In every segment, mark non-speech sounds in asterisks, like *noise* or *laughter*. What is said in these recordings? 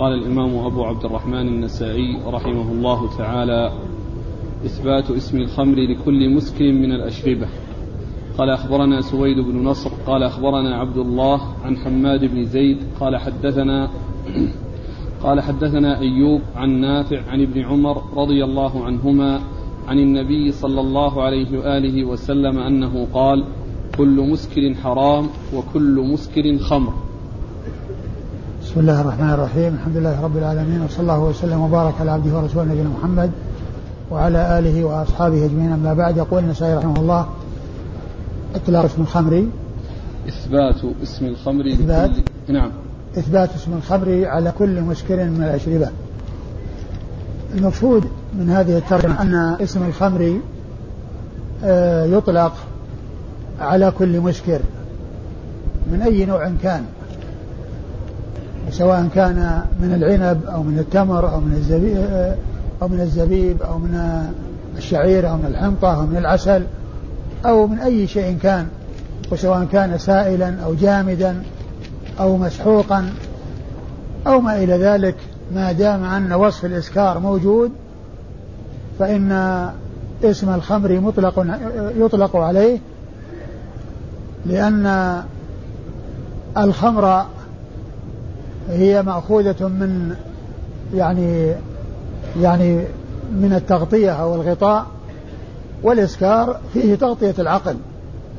قال الإمام أبو عبد الرحمن النسائي رحمه الله تعالى إثبات اسم الخمر لكل مسكر من الأشربة. قال أخبرنا سويد بن نصر قال أخبرنا عبد الله عن حماد بن زيد قال حدثنا *clears throat* قال حدثنا أيوب عن نافع عن ابن عمر رضي الله عنهما عن النبي صلى الله عليه وآله وسلم أنه قال كل مسكر حرام وكل مسكر خمر. بسم الله الرحمن الرحيم. الحمد لله رب العالمين وصلى الله وسلم وبارك على عبده ورسوله نبينا محمد وعلى آله وأصحابه أجمعين. أما بعد يقول النسائي رحمه الله إطلاق اسم الخمر. إثبات اسم الخمر إثبات؟ لكل نعم. إثبات اسم الخمر على كل مسكر من الأشربة المقصود من هذه الترجمة أن اسم الخمر آه، يطلق على كل مسكر من أي نوع كان. سواء كان من العنب أو من التمر أو من الزبيب أو من الزبيب أو من الشعير أو من الحنطة أو من العسل أو من أي شيء كان وسواء كان سائلا أو جامدا أو مسحوقا أو ما إلى ذلك ما دام أن وصف الإسكار موجود فإن اسم الخمر مطلق يطلق عليه لأن الخمر هي مأخوذة من يعني يعني من التغطية أو الغطاء والإسكار فيه تغطية العقل.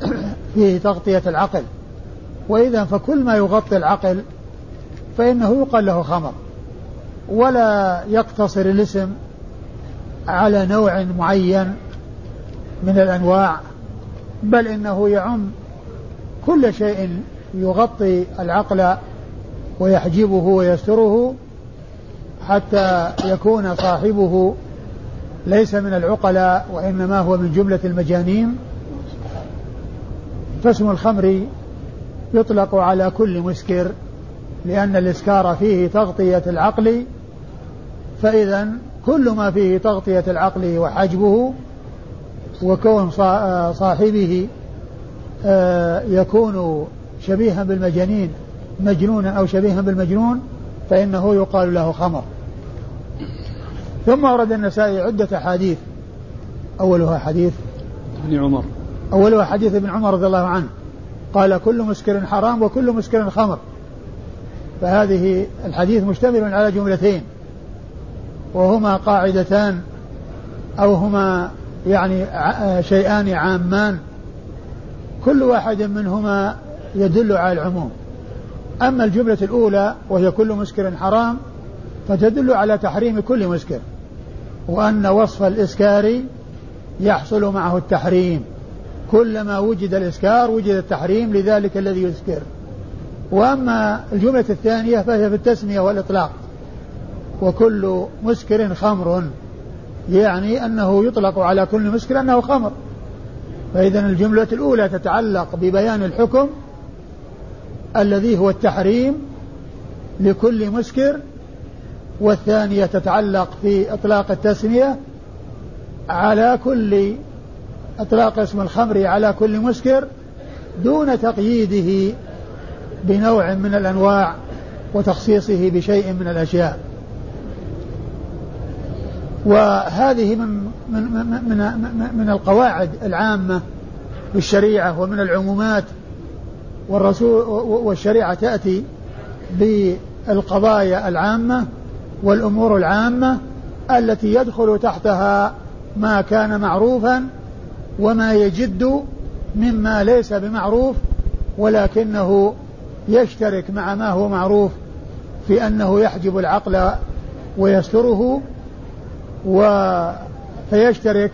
*clears throat* فيه تغطية العقل. وإذا فكل ما يغطي العقل فإنه يقال له خمر. ولا يقتصر الاسم على نوع معين من الأنواع بل إنه يعم كل شيء يغطي العقل ويحجبه ويستره حتى يكون صاحبه ليس من العقلاء وإنما هو من جملة المجانين. فاسم الخمر يطلق على كل مسكر لأن الإسكار فيه تغطية العقل. فإذا كل ما فيه تغطية العقل وحجبه وكون صاحبه آه، يكون شبيها بالمجانين. مجنونا أو شبيها بالمجنون فإنه يقال له خمر. ثم ورد النسائي عدة أحاديث. أولها حديث ابن عمر. أولها حديث ابن عمر رضي الله عنه. قال كل مسكر حرام وكل مسكر خمر. فهذه الحديث مشتمل على جملتين. وهما قاعدتان أو هما يعني شيئان عامان. كل واحد منهما يدل على العموم. أما الجملة الأولى وهي كل مسكر حرام فتدل على تحريم كل مسكر وأن وصف الإسكار يحصل معه التحريم. كلما وجد الإسكار وجد التحريم لذلك الذي يسكر. وأما الجملة الثانية فهي في التسمية والإطلاق. وكل مسكر خمر يعني أنه يطلق على كل مسكر أنه خمر. فإذا الجملة الأولى تتعلق ببيان الحكم الذي هو التحريم لكل مسكر والثانية تتعلق في إطلاق التسمية على كل إطلاق اسم الخمر على كل مسكر دون تقييده بنوع من الأنواع وتخصيصه بشيء من الأشياء. وهذه من من من من, القواعد العامة بالشريعة ومن العمومات والرسول والشريعة تأتي بالقضايا العامة والأمور العامة التي يدخل تحتها ما كان معروفا وما يجد مما ليس بمعروف ولكنه يشترك مع ما هو معروف في أنه يحجب العقل ويستره فيشترك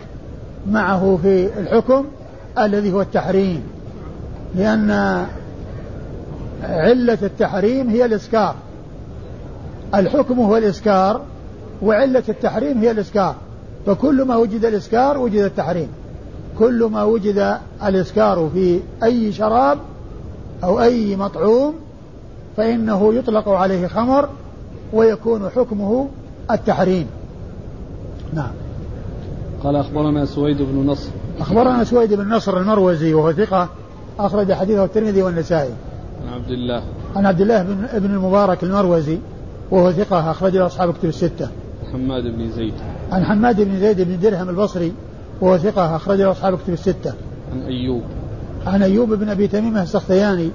معه في الحكم الذي هو التحريم. لأن علة التحريم هي الإسكار. الحكم هو الإسكار وعلة التحريم هي الإسكار. فكل ما وجد الإسكار وجد التحريم. كل ما وجد الإسكار في أي شراب أو أي مطعوم فإنه يطلق عليه خمر ويكون حكمه التحريم. نعم. قال أخبرنا سويد بن نصر. أخبرنا سويد بن نصر المروزي وهو ثقة أخرج حديثه الترمذي والنسائي. عن عبد الله. عن عبد الله بن ابن المبارك المروزي وهو ثقة أخرج له أصحاب كتب الستة. حماد بن زيد. عن حماد بن زيد بن درهم البصري وهو ثقة أخرج له أصحاب كتب الستة. عن أيوب. عن أيوب بن أبي تميمة السختياني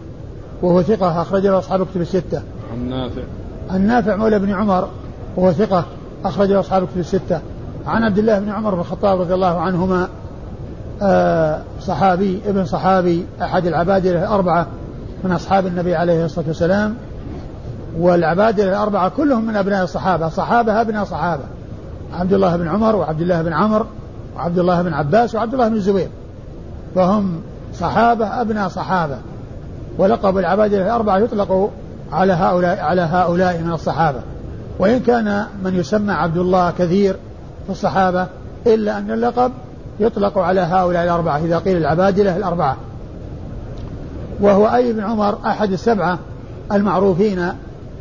وهو ثقة أخرج له أصحاب كتب الستة. عن نافع. عن نافع مولى بن عمر وهو ثقة أخرج له أصحاب كتب الستة. عن عبد الله بن عمر بن الخطاب رضي الله عنهما آه صحابي ابن صحابي أحد العباد الأربعة. من أصحاب النبي عليه الصلاة والسلام والعباد الأربعة كلهم من أبناء الصحابة صحابة أبناء صحابة. عبد الله بن عمر وعبد الله بن عمر وعبد الله بن عباس وعبد الله بن الزبير. فهم صحابة أبناء صحابة. ولقب العباد الأربعة يطلق على هؤلاء على هؤلاء من الصحابة. وإن كان من يسمى عبد الله كثير في الصحابة إلا أن اللقب يطلق على هؤلاء الأربعة إذا قيل العبادلة الأربعة. وهو أي بن عمر أحد السبعة المعروفين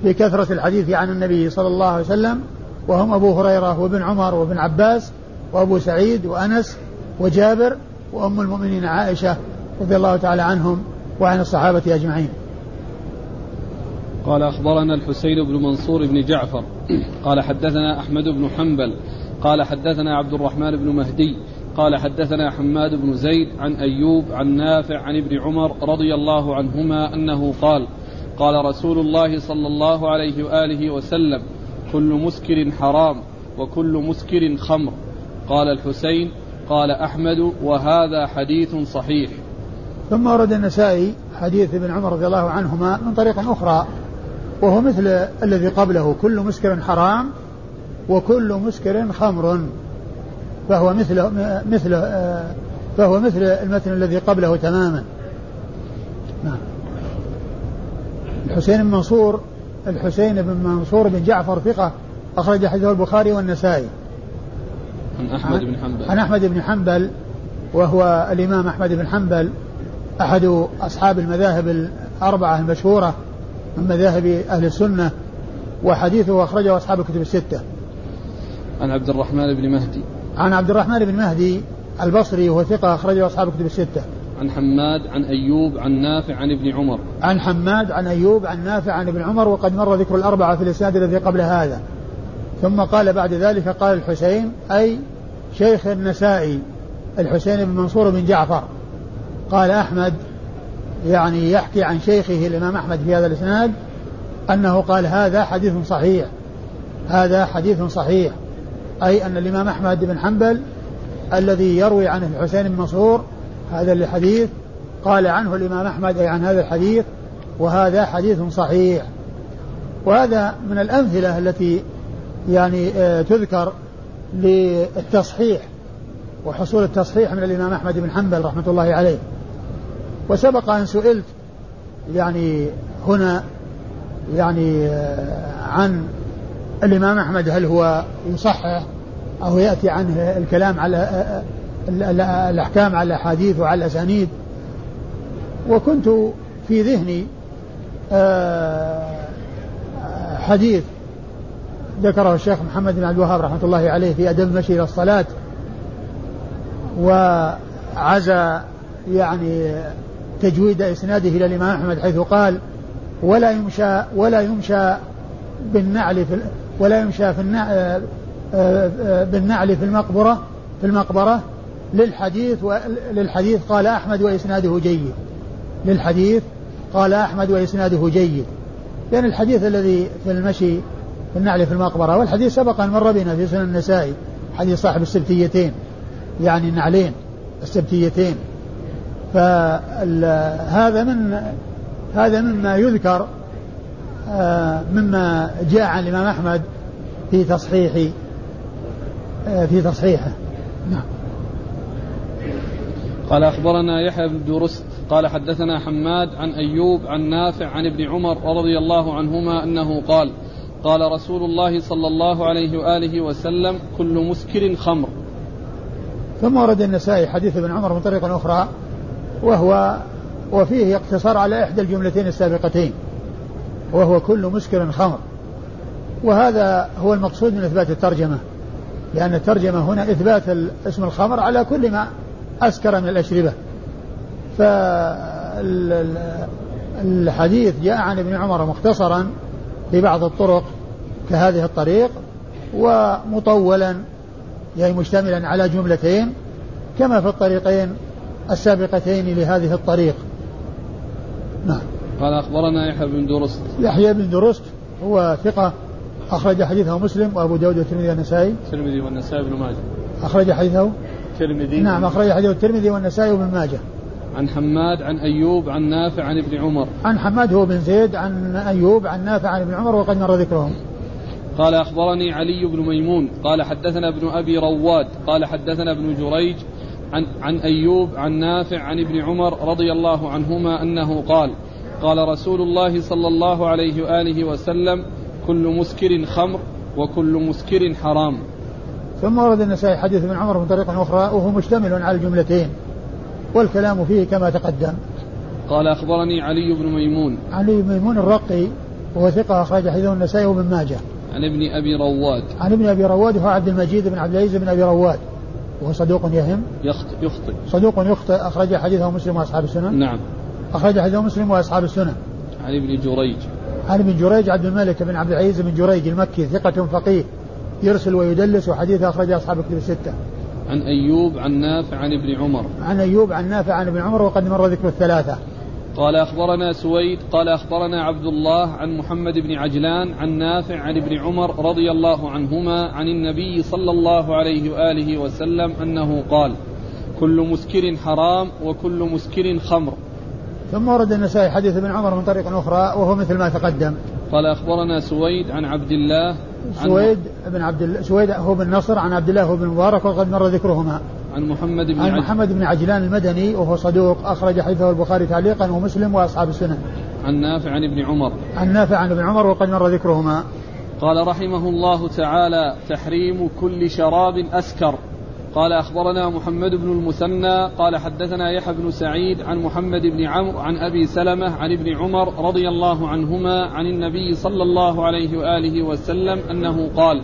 بكثرة الحديث عن النبي صلى الله عليه وسلم وهم أبو هريرة وابن عمر وابن عباس وأبو سعيد وأنس وجابر وأم المؤمنين عائشة رضي الله تعالى عنهم وعن الصحابة أجمعين. قال أخبرنا الحسين بن منصور بن جعفر. قال حدثنا أحمد بن حنبل. قال حدثنا عبد الرحمن بن مهدي. قال حدثنا حماد بن زيد عن أيوب عن نافع عن ابن عمر رضي الله عنهما أنه قال قال رسول الله صلى الله عليه وآله وسلم كل مسكر حرام وكل مسكر خمر. قال الحسين قال أحمد وهذا حديث صحيح. ثم ورد النسائي حديث ابن عمر رضي الله عنهما من طريق أخرى وهو مثل الذي قبله كل مسكر حرام وكل مسكر خمر. فهو مثل مثل فهو مثل المثل الذي قبله تماما. نعم. الحسين بن منصور الحسين بن منصور بن جعفر ثقة أخرج حديثه البخاري والنسائي. عن أحمد بن حنبل. عن أحمد بن حنبل وهو الإمام أحمد بن حنبل أحد أصحاب المذاهب الأربعة المشهورة من مذاهب أهل السنة وحديثه أخرجه أصحاب الكتب الستة. عن عبد الرحمن بن مهدي. عن عبد الرحمن بن مهدي البصري وهو ثقة أخرجه أصحاب الكتب الستة. عن حماد عن أيوب عن نافع عن ابن عمر. عن حماد عن أيوب عن نافع عن ابن عمر وقد مر ذكر الأربعة في الإسناد الذي قبل هذا. ثم قال بعد ذلك قال الحسين أي شيخ النسائي الحسين بن منصور بن جعفر. قال أحمد يعني يحكي عن شيخه الإمام أحمد في هذا الإسناد أنه قال هذا حديث صحيح هذا حديث صحيح. أي أن الإمام أحمد بن حنبل الذي يروي عنه الحسين بن منصور هذا الحديث قال عنه الإمام أحمد أي عن هذا الحديث وهذا حديث صحيح. وهذا من الأمثلة التي يعني آه، تذكر للتصحيح وحصول التصحيح من الإمام أحمد بن حنبل رحمة الله عليه. وسبق أن سئلت يعني هنا يعني آه، عن الإمام أحمد هل هو يصحح؟ أو يأتي عنه الكلام على آه، الأحكام على الأحاديث وعلى الأسانيد. وكنت في ذهني حديث ذكره الشيخ محمد بن عبد الوهاب رحمة الله عليه في أدب المشي إلى الصلاة وعزى يعني تجويد إسناده إلى الإمام أحمد حيث قال ولا يمشى ولا يمشى بالنعل في ولا يمشى في بالنعل في المقبرة في المقبرة للحديث للحديث قال أحمد وإسناده جيد. للحديث قال أحمد وإسناده جيد. لأن الحديث الذي في المشي في النعل في المقبرة والحديث سبق أن مر بنا في سنن النسائي حديث صاحب السبتيتين يعني النعلين السبتيتين. فهذا من هذا مما يذكر آه، مما جاء عن الإمام أحمد في تصحيح في تصحيحه. نعم. قال أخبرنا يحيى بن درست قال حدثنا حماد عن أيوب عن نافع عن ابن عمر رضي الله عنهما أنه قال قال رسول الله صلى الله عليه وآله وسلم كل مسكر خمر. ثم ورد النسائي حديث ابن عمر من طريق أخرى وهو وفيه اقتصار على إحدى الجملتين السابقتين وهو كل مسكر خمر. وهذا هو المقصود من إثبات الترجمة. لأن الترجمة هنا إثبات اسم الخمر على كل ما أسكر من الأشربة. فالحديث جاء عن ابن عمر مختصرا في بعض الطرق كهذه الطريق ومطولا يعني مشتملا على جملتين كما في الطريقين السابقتين لهذه الطريق. نعم. قال أخبرنا يحيى بن درست. يحيى بن درست هو ثقة أخرج حديثه مسلم وأبو داود والترمذي والنسائي. الترمذي والنسائي بن ماجه. أخرج حديثه. الترمذي. نعم أخرج حديثه الترمذي والنسائي وابن ماجه. عن حماد عن أيوب عن نافع عن ابن عمر. عن حماد هو بن زيد عن أيوب عن نافع عن ابن عمر وقد مر ذكرهم. قال أخبرني علي بن ميمون. قال حدثنا ابن أبي رواد. قال حدثنا ابن جريج عن, عن أيوب عن نافع عن ابن عمر رضي الله عنهما أنه قال قال رسول الله صلى الله عليه وآله وسلم كل مسكر خمر وكل مسكر حرام. ثم ورد النسائي حديث ابن عمر من طريق أخرى وهو مشتمل على الجملتين والكلام فيه كما تقدم. قال أخبرني علي بن ميمون. علي بن ميمون الرقي وهو ثقة أخرج حديثه النسائي وابن ماجه. عن ابن أبي رواد. عن ابن أبي رواد هو عبد المجيد بن عبد العزيز بن أبي رواد وهو صدوق يهم. يخطئ يخطئ. صدوق يخطئ أخرج حديثه مسلم وأصحاب السنن. نعم. أخرج حديثه مسلم وأصحاب السنن. عن ابن جريج. عن ابن جريج عبد الملك بن عبد العزيز بن جريج المكي ثقة فقيه يرسل ويدلس وحديثه أخرجه أصحاب الكتب الستة. عن أيوب عن نافع عن ابن عمر. عن أيوب عن نافع عن ابن عمر وقد مر ذكر الثلاثة. قال أخبرنا سويد قال أخبرنا عبد الله عن محمد بن عجلان عن نافع عن ابن عمر رضي الله عنهما عن النبي صلى الله عليه وآله وسلم أنه قال كل مسكر حرام وكل مسكر خمر ثم ورد النسائي حديث ابن عمر من طريق أخرى وهو مثل ما تقدم. قال أخبرنا سويد عن عبد الله سويد بن عبد الله سويد هو بن نصر عن عبد الله بن مبارك وقد مر ذكرهما. عن محمد بن عن محمد بن عجلان المدني وهو صدوق أخرج حديثه البخاري تعليقا ومسلم وأصحاب السنن عن نافع عن ابن عمر. عن نافع عن ابن عمر وقد مر ذكرهما. قال رحمه الله تعالى تحريم كل شراب أسكر. قال أخبرنا محمد بن المثنى قال حدثنا يحيى بن سعيد عن محمد بن عمرو عن أبي سلمة عن ابن عمر رضي الله عنهما عن النبي صلى الله عليه وآله وسلم أنه قال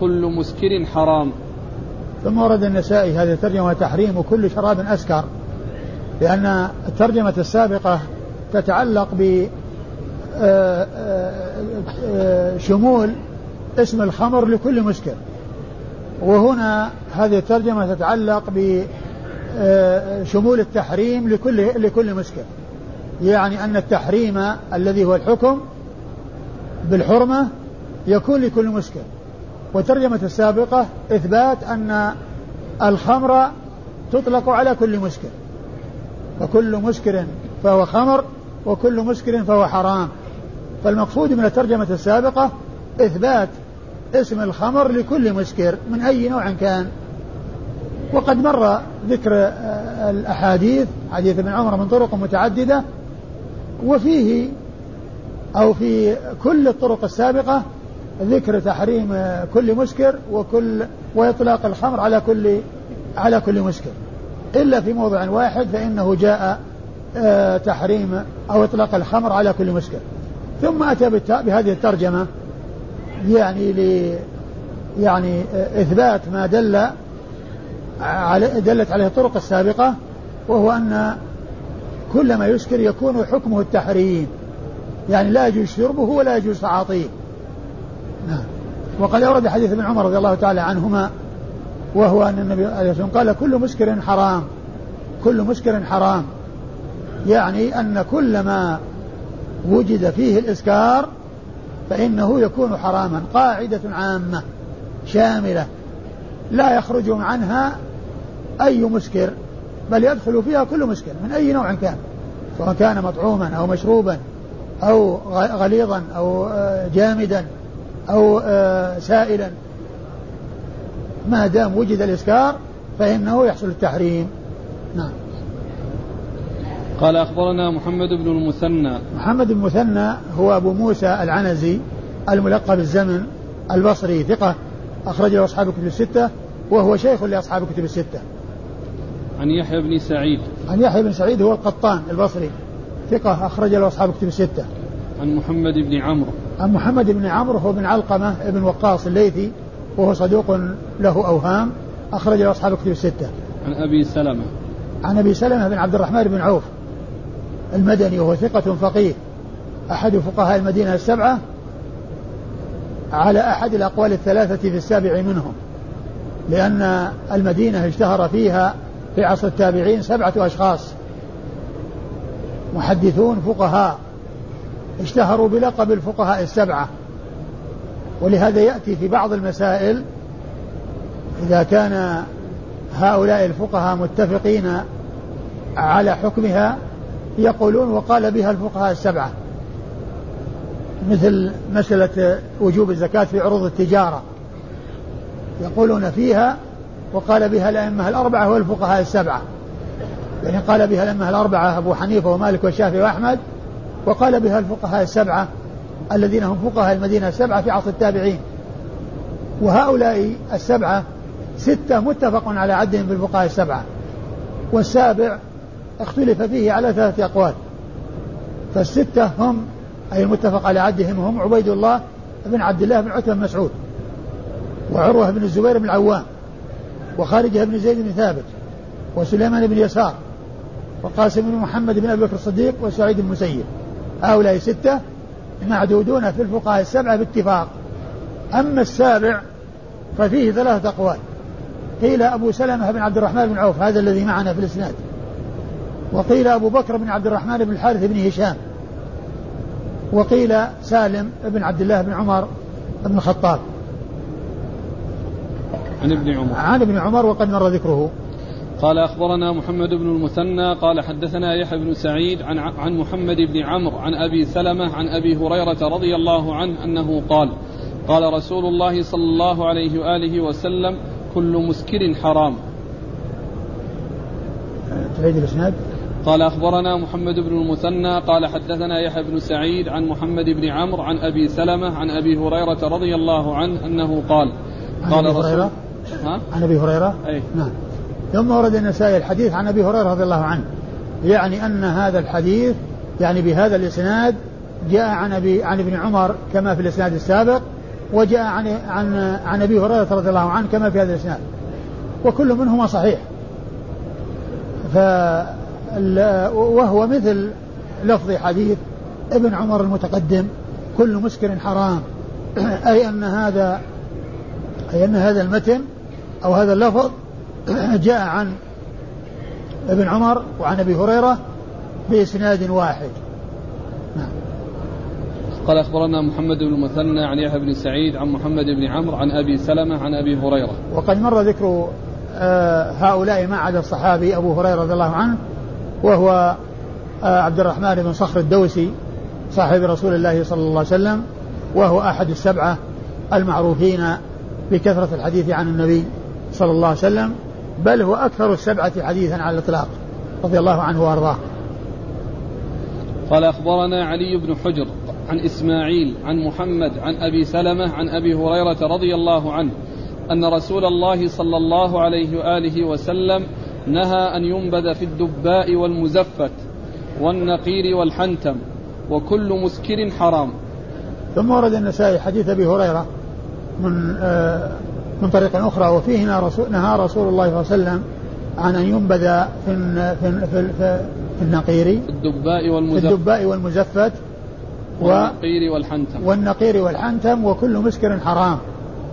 كل مسكر حرام. ثم ورد النسائي هذه الترجمة تحريم كل شراب أسكر لأن الترجمة السابقة تتعلق ب آه، آه، آه، شمول اسم الخمر لكل مسكر. وهنا هذه الترجمة تتعلق بشمول التحريم لكل لكل مسكر يعني أن التحريم الذي هو الحكم بالحرمة يكون لكل مسكر والترجمة السابقة إثبات أن الخمر تطلق على كل مسكر فكل مسكر فهو خمر وكل مسكر فهو حرام. فالمقصود من الترجمة السابقة إثبات اسم الخمر لكل مسكر من أي نوع كان. وقد مر ذكر آه، الأحاديث حديث ابن عمر من طرق متعددة وفيه أو في كل الطرق السابقة ذكر تحريم كل مسكر وكل وإطلاق الخمر على كل على كل مسكر. إلا في موضع واحد فإنه جاء آه، تحريم أو إطلاق الخمر على كل مسكر. ثم أتى بهذه الترجمة. يعني ل يعني إثبات ما دل على دلت عليه الطرق السابقة وهو أن كل ما يسكر يكون حكمه التحريم. يعني لا يجوز شربه ولا يجوز تعاطيه. نعم. وقد أورد حديث ابن عمر رضي الله تعالى عنهما وهو أن النبي عليه الصلاة والسلام قال كل مسكر حرام كل مسكر حرام. يعني أن كل ما وجد فيه الإسكار فإنه يكون حراما قاعدة عامة شاملة لا يخرج عنها أي مسكر بل يدخل فيها كل مسكر من أي نوع كان سواء كان مطعوما أو مشروبا أو غليظا أو آه، جامدا أو آه، سائلا. ما دام وجد الإسكار فإنه يحصل التحريم. نعم. قال أخبرنا محمد بن المثنى. محمد بن المثنى هو أبو موسى العنزي الملقب الزمن البصري ثقة أخرج له أصحاب الكتب الستة وهو شيخ لأصحاب الكتب الستة. عن يحيى بن سعيد. عن يحيى بن سعيد هو القطان البصري ثقة أخرج له أصحاب الكتب الستة. عن محمد بن عمرو. عن محمد بن عمرو هو بن علقمة بن وقاص الليثي وهو صدوق له أوهام أخرج له أصحاب الكتب الستة. عن أبي سلمة. عن أبي سلمة بن عبد الرحمن بن عوف. المدني وهو ثقة فقيه. أحد فقهاء المدينة السبعة على أحد الأقوال الثلاثة في السابع منهم لأن المدينة اشتهر فيها في عصر التابعين سبعة أشخاص. محدثون فقهاء اشتهروا بلقب الفقهاء السبعة. ولهذا يأتي في بعض المسائل إذا كان هؤلاء الفقهاء متفقين على حكمها يقولون وقال بها الفقهاء السبعة مثل مسألة وجوب الزكاة في عروض التجارة. يقولون فيها وقال بها الأئمة الأربعة والفقهاء السبعة. يعني قال بها الأئمة الأربعة أبو حنيفة ومالك والشافعي وأحمد وقال بها الفقهاء السبعة الذين هم فقهاء المدينة السبعة في عصر التابعين. وهؤلاء السبعة ستة متفق على عدهم بالفقهاء السبعة. والسابع اختلف فيه على ثلاثة أقوال. فالستة هم أي المتفق على عدهم هم عبيد الله بن عبد الله بن عتبة بن مسعود وعروة بن الزبير بن العوام وخارجة بن زيد بن ثابت وسليمان بن يسار وقاسم بن محمد بن أبي بكر الصديق وسعيد بن المسيب. هؤلاء ستة معدودون في الفقهاء السبعة باتفاق. أما السابع ففيه ثلاثة أقوال. قيل أبو سلمة بن عبد الرحمن بن عوف هذا الذي معنا في الإسناد. وقيل أبو بكر بن عبد الرحمن بن الحارث بن هشام وقيل سالم بن عبد الله بن عمر بن الخطاب. عن ابن عمر. عن ابن عمر وقد مر ذكره. قال أخبرنا محمد بن المثنى قال حدثنا يحيى بن سعيد عن عن محمد بن عمرو عن أبي سلمة عن أبي هريرة رضي الله عنه أنه قال قال رسول الله صلى الله عليه وآله وسلم كل مسكر حرام. تعيد الإسناد؟ قال أخبرنا محمد بن المثنى قال حدثنا يحيى بن سعيد عن محمد بن عمرو عن أبي سلمة عن أبي هريرة رضي الله عنه أنه قال قال أبي هريرة؟ ها؟ عن أبي هريرة؟ أي. نعم. ثم ورد النسائي الحديث عن أبي هريرة رضي الله عنه. يعني أن هذا الحديث يعني بهذا الإسناد جاء عن أبي عن ابن عمر كما في الإسناد السابق وجاء عن عن عن أبي هريرة رضي الله عنه كما في هذا الإسناد. وكل منهما صحيح. ف وهو مثل لفظ حديث ابن عمر المتقدم كل مسكر حرام. *clears throat* أي أن هذا أي أن هذا المتن أو هذا اللفظ *clears throat* جاء عن ابن عمر وعن أبي هريرة بإسناد واحد. نعم. قال أخبرنا محمد بن المثنى عن يحيى بن سعيد عن محمد بن عمرو عن أبي سلمة عن أبي هريرة. وقد مر ذكر آه، هؤلاء ما عدا الصحابي أبو هريرة رضي الله عنه وهو آه، عبد الرحمن بن صخر الدوسي صاحب رسول الله صلى الله عليه وسلم وهو أحد السبعة المعروفين بكثرة الحديث عن النبي صلى الله عليه وسلم بل هو أكثر السبعة حديثا على الإطلاق رضي الله عنه وأرضاه. قال أخبرنا علي بن حجر عن إسماعيل عن محمد عن أبي سلمة عن أبي هريرة رضي الله عنه أن رسول الله صلى الله عليه وآله وسلم نهى أن ينبذ في الدباء والمزفت والنقير والحنتم وكل مسكر حرام. ثم ورد النسائي حديث أبي هريرة من آه من طريق أخرى وفيه نهى رسول, نهى رسول الله صلى الله عليه وسلم عن أن ينبذ في في في, في, في النقير الدباء والمزفت. في الدباء والمزفت والنقير والحنتم. والنقير والحنتم وكل مسكر حرام.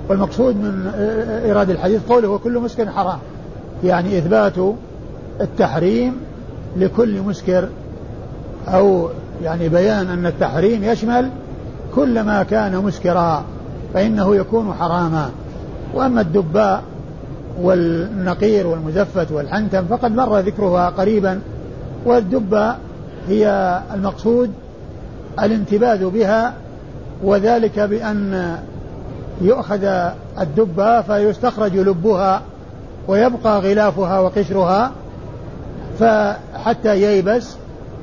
والمقصود من إيراد الحديث قوله وكل مسكر حرام. يعني إثبات التحريم لكل مسكر أو يعني بيان أن التحريم يشمل كل ما كان مسكرا فإنه يكون حراما. وأما الدباء والنقير والمزفت والحنتم فقد مر ذكرها قريبا والدباء هي المقصود الانتباذ بها وذلك بأن يؤخذ الدبة فيستخرج لبها ويبقى غلافها وقشرها فحتى ييبس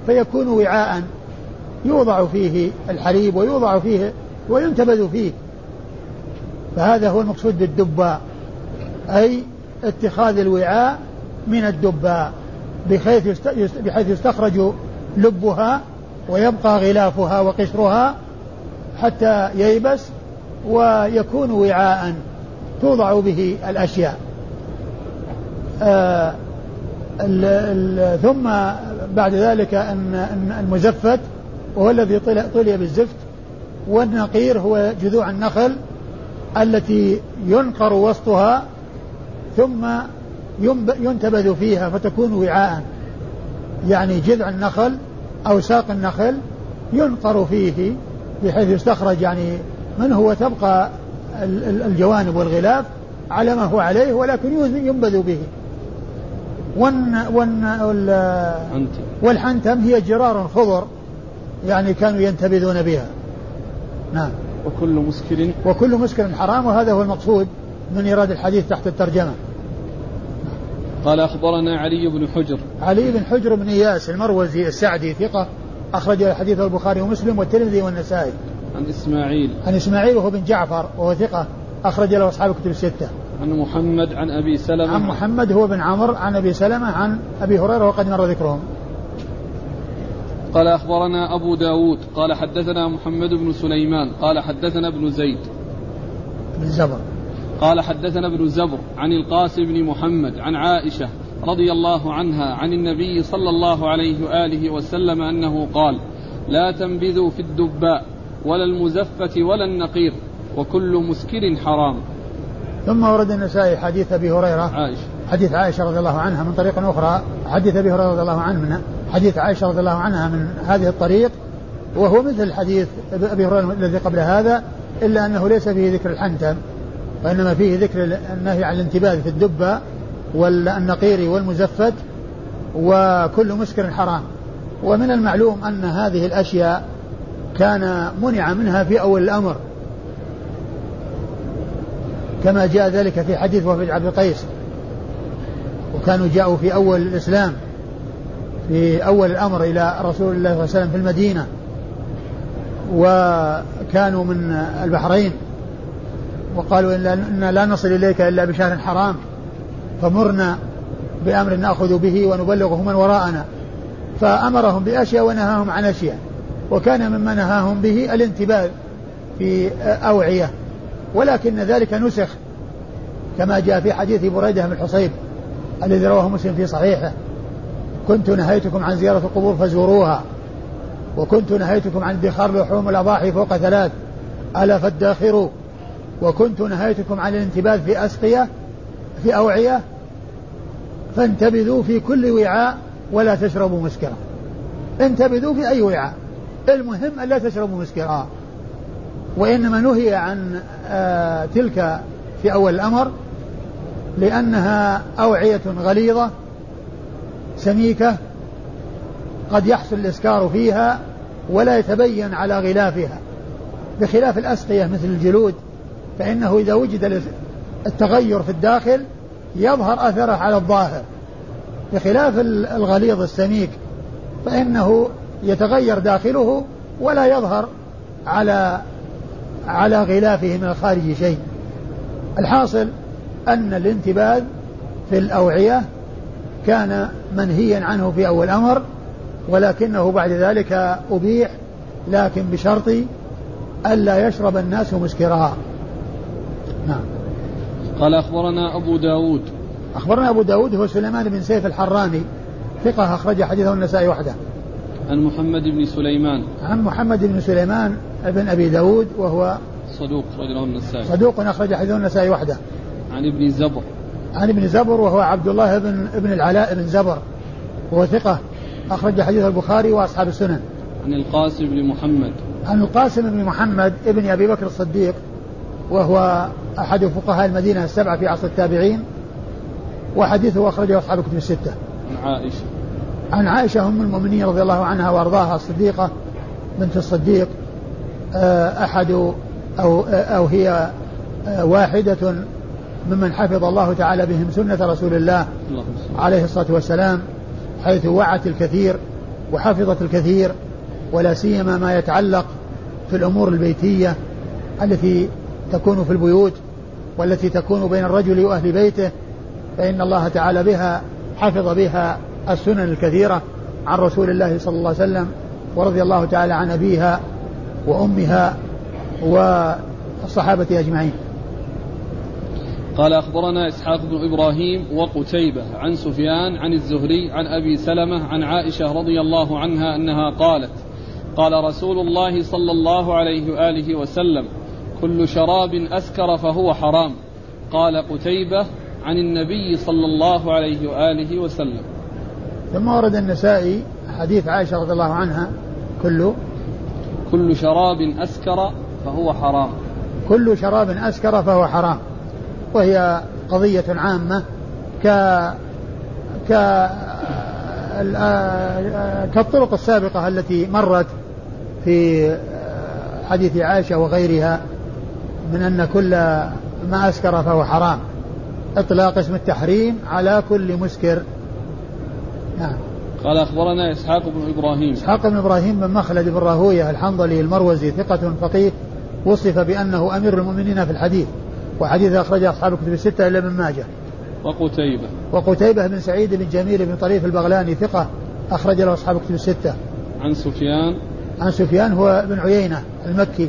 فيكون وعاء يوضع فيه الحليب ويوضع فيه وينتبذ فيه. فهذا هو المقصود بالدباء أي اتخاذ الوعاء من الدباء بحيث بحيث يستخرج لبها ويبقى غلافها وقشرها حتى ييبس ويكون وعاء توضع به الأشياء. آه ال ثم بعد ذلك أن المزفت وهو الذي طلي بالزفت والنقير هو جذوع النخل التي ينقر وسطها ثم ينتبذ فيها فتكون وعاء. يعني جذع النخل أو ساق النخل ينقر فيه بحيث يستخرج يعني منه وتبقى الجوانب والغلاف على ما هو عليه ولكن ينبذ به. ون ون والحنتم هي جرار خضر يعني كانوا ينتبذون بها. نعم. وكل مسكر. وكل مسكر حرام وهذا هو المقصود من إيراد الحديث تحت الترجمة. قال أخبرنا علي بن حجر. علي بن حجر بن إياس المروزي السعدي ثقة أخرج حديث البخاري ومسلم والترمذي والنسائي. عن إسماعيل. عن إسماعيل وهو بن جعفر وهو ثقة أخرج له أصحاب الكتب الستة. عن محمد عن أبي سلمة. عن محمد هو بن عمرو عن أبي سلمة عن أبي هريرة وقد مر ذكرهم. قال أخبرنا أبو داود قال حدثنا محمد بن سليمان قال حدثنا ابن زيد. بن زبر. قال حدثنا ابن زبر عن القاسم بن محمد عن عائشة رضي الله عنها عن النبي صلى الله عليه وآله وسلم أنه قال لا تنبذوا في الدباء ولا المزفة ولا النقير وكل مسكر حرام. ثم ورد النسائي حديث أبي هريرة. عائشة. حديث عائشة رضي الله عنها من طريق أخرى. حديث أبي هريرة رضي الله عنه من حديث عائشة رضي الله عنها من هذه الطريق. وهو مثل حديث أبي هريرة الذي قبل هذا إلا أنه ليس فيه ذكر الحنتم وإنما فيه ذكر النهي عن الانتباه في الدبة والنقير والمزفت وكل مسكر حرام. ومن المعلوم أن هذه الأشياء كان منع منها في أول الأمر. كما جاء ذلك في حديث وفد عبد القيس. وكانوا جاءوا في أول الإسلام في أول الأمر إلى رسول الله صلى الله عليه وسلم في المدينة. وكانوا من البحرين. وقالوا إنا لا نصل إليك إلا بشهر حرام. فمرنا بأمر نأخذ به ونبلغه من وراءنا. فأمرهم بأشياء ونهاهم عن أشياء. وكان مما نهاهم به الانتباه في أوعية. ولكن ذلك نسخ كما جاء في حديث بريدة بن الحصيب الذي رواه مسلم في صحيحه. كنت نهيتكم عن زيارة القبور فزوروها وكنت نهيتكم عن ادخار لحوم الأضاحي فوق ثلاث ألا فادخروا؟ وكنت نهيتكم عن الانتباه في أسقية في أوعية فانتبذوا في كل وعاء ولا تشربوا مسكرا. انتبذوا في أي وعاء. المهم ألا تشربوا مسكرا. وإنما نهي عن آه تلك في أول الأمر لأنها أوعية غليظة سميكة قد يحصل الإسكار فيها ولا يتبين على غلافها. بخلاف الأسقية مثل الجلود فإنه إذا وجد التغير في الداخل يظهر أثره على الظاهر. بخلاف الغليظ السميك فإنه يتغير داخله ولا يظهر على على غلافه من الخارج شيء. الحاصل أن الانتباذ في الأوعية كان منهيا عنه في أول أمر ولكنه بعد ذلك أبيح لكن بشرط ألا يشرب الناس مسكرا. نعم. قال أخبرنا أبو داود. أخبرنا أبو داود هو سليمان بن سيف الحراني ثقة أخرج حديثه النسائي وحده. عن محمد بن سليمان. عن محمد بن سليمان بن أبي داود وهو صدوق رجل النسائي. صدوق أخرج حديثه النسائي وحده. عن ابن زبر. عن ابن زبر وهو عبد الله بن ابن العلاء بن زبر. وهو ثقة أخرج حديث البخاري وأصحاب السنن. عن القاسم بن محمد. عن القاسم بن محمد ابن أبي بكر الصديق وهو أحد فقهاء المدينة السبعة في عصر التابعين وحديثه أخرجه أصحاب الكتب الستة. عن عائشة. عن عائشة أم المؤمنين رضي الله عنها وأرضاها الصديقة بنت الصديق أحد أو أو هي آه، واحدة ممن حفظ الله تعالى بهم سنة رسول الله عليه الصلاة والسلام حيث وعت الكثير وحفظت الكثير ولا سيما ما يتعلق في الأمور البيتية التي تكون في البيوت والتي تكون بين الرجل وأهل بيته فإن الله تعالى بها حفظ بها السنن الكثيرة عن رسول الله صلى الله عليه وسلم ورضي الله تعالى عن أبيها وأمها والصحابة أجمعين. قال أخبرنا إسحاق بن إبراهيم وقتيبة عن سفيان عن الزهري عن أبي سلمة عن عائشة رضي الله عنها أنها قالت قال رسول الله صلى الله عليه وآله وسلم كل شراب أسكر فهو حرام. قال قتيبة عن النبي صلى الله عليه وآله وسلم. ثم ورد النسائي حديث عائشة رضي الله عنها كل كل شراب أسكر فهو حرام. كل شراب أسكر فهو حرام. وهي قضية عامة ك ك كالطرق السابقة التي مرت في حديث عائشة وغيرها من أن كل ما أسكر فهو حرام. إطلاق اسم التحريم على كل مسكر. نعم. قال أخبرنا إسحاق بن إبراهيم. إسحاق بن إبراهيم بن مخلد بن راهوية الحنظلي المروزي ثقة فقيه وصف بأنه أمير المؤمنين في الحديث وحديث أخرجه أصحاب الكتب الستة إلا ابن ماجه. وقتيبة. وقتيبة بن سعيد بن جميل بن طريف البغلاني ثقة أخرج له أصحاب الكتب الستة. عن سفيان. عن سفيان هو بن عيينة المكي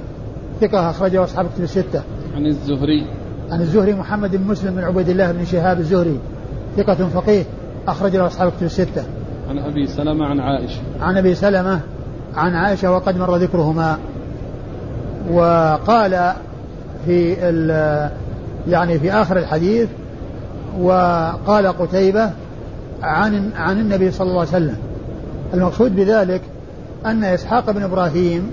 ثقة أخرجه أصحاب الكتب الستة. عن الزهري. عن الزهري محمد بن مسلم بن عبيد الله بن شهاب الزهري ثقة فقيه أخرج له أصحاب الكتب الستة. عن أبي سلمة عن عائشة. عن أبي سلمة عن عائشة وقد مر ذكرهما. وقال في يعني في آخر الحديث وقال قتيبة عن عن النبي صلى الله عليه وسلم. المقصود بذلك أن إسحاق بن إبراهيم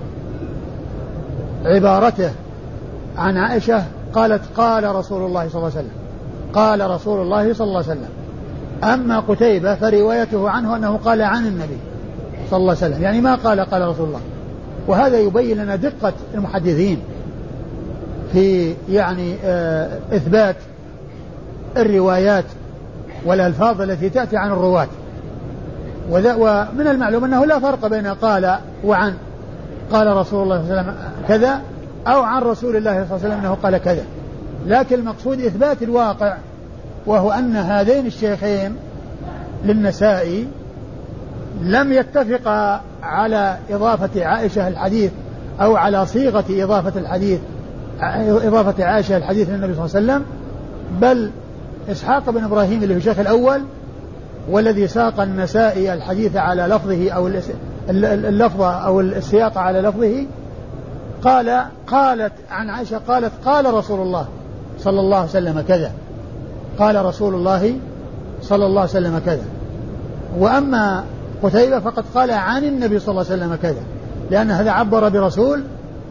عبارته عن عائشة قالت قال رسول الله صلى الله عليه وسلم قال رسول الله صلى الله عليه وسلم أما قتيبة فروايته عنه أنه قال عن النبي صلى الله عليه وسلم. يعني ما قال قال رسول الله. وهذا يبين لنا دقة المحدثين في يعني آه إثبات الروايات والألفاظ التي تأتي عن الرواة. ومن المعلوم أنه لا فرق بين قال وعن قال رسول الله صلى الله عليه وسلم كذا أو عن رسول الله صلى الله عليه وسلم أنه قال كذا. لكن المقصود إثبات الواقع وهو أن هذين الشيخين للنسائي لم يتفقا على إضافة عائشة الحديث أو على صيغة إضافة الحديث إضافة عائشة الحديث للنبي صلى الله عليه وسلم بل إسحاق بن إبراهيم اللي هو الشيخ الأول والذي ساق النسائي الحديث على لفظه أو اللفظة أو السياق على لفظه. قال قالت عن عائشة قالت قال رسول الله صلى الله عليه وسلم كذا. قال رسول الله صلى الله عليه وسلم كذا. وأما قتيبة فقد قال عن النبي صلى الله عليه وسلم كذا. لأن هذا عبر برسول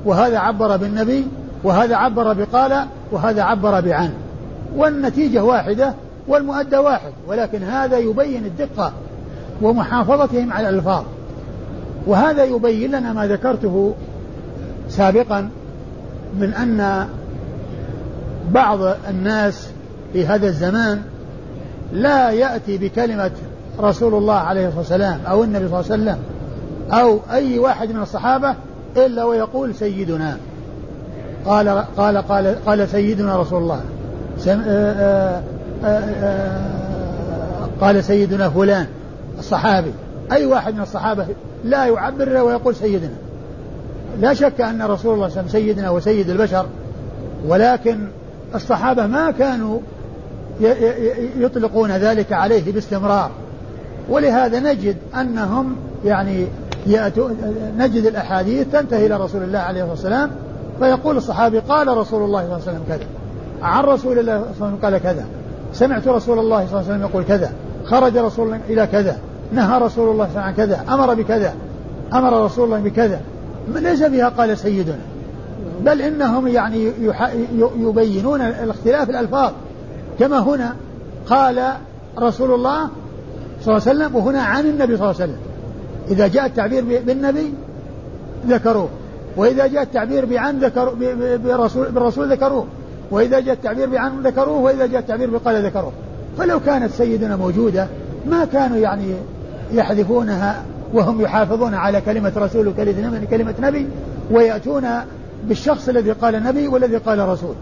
وهذا عبر بالنبي وهذا عبر بقال وهذا عبر بعن. والنتيجة واحدة والمؤدى واحد ولكن هذا يبين الدقة ومحافظتهم على الألفاظ. وهذا يبين لنا ما ذكرته سابقا من أن بعض الناس في هذا الزمان لا يأتي بكلمة رسول الله عليه الصلاة والسلام أو النبي صلى الله عليه وسلم أو أي واحد من الصحابة إلا ويقول سيدنا. قال قال قال قال سيدنا رسول الله. آآ آآ آآ قال سيدنا فلان الصحابي. أي واحد من الصحابة لا يعبر ويقول سيدنا. لا شك أن رسول الله صلى الله عليه وسلم سيدنا وسيد البشر ولكن الصحابة ما كانوا يطلقون ذلك عليه باستمرار. ولهذا نجد أنهم يعني نجد الأحاديث تنتهي إلى رسول الله عليه الصلاة والسلام فيقول الصحابي قال رسول الله صلى الله عليه وسلم كذا عن رسول الله صلى الله عليه وسلم قال كذا سمعت رسول الله صلى الله عليه وسلم يقول كذا خرج رسول الله إلى كذا نهى رسول الله صلى الله عليه وسلم عن كذا أمر بكذا أمر رسول الله بكذا. ليس فيها قال سيدنا. بل إنهم يعني يبينون الاختلاف الألفاظ. كما هنا قال رسول الله صلى الله عليه وسلم وهنا عن النبي صلى الله عليه وسلم. إذا جاء التعبير بالنبي ذكروه وإذا جاء التعبير بعن ذكر برسول بالرسول ذكروه وإذا جاء التعبير بعن ذكروه وإذا جاء التعبير بقال ذكروه. فلو كانت سيدنا موجودة ما كانوا يعني يحذفونها وهم يحافظون على كلمة رسول وكلمة كلمة نبي ويأتون بالشخص الذي قال نبي والذي قال رسول.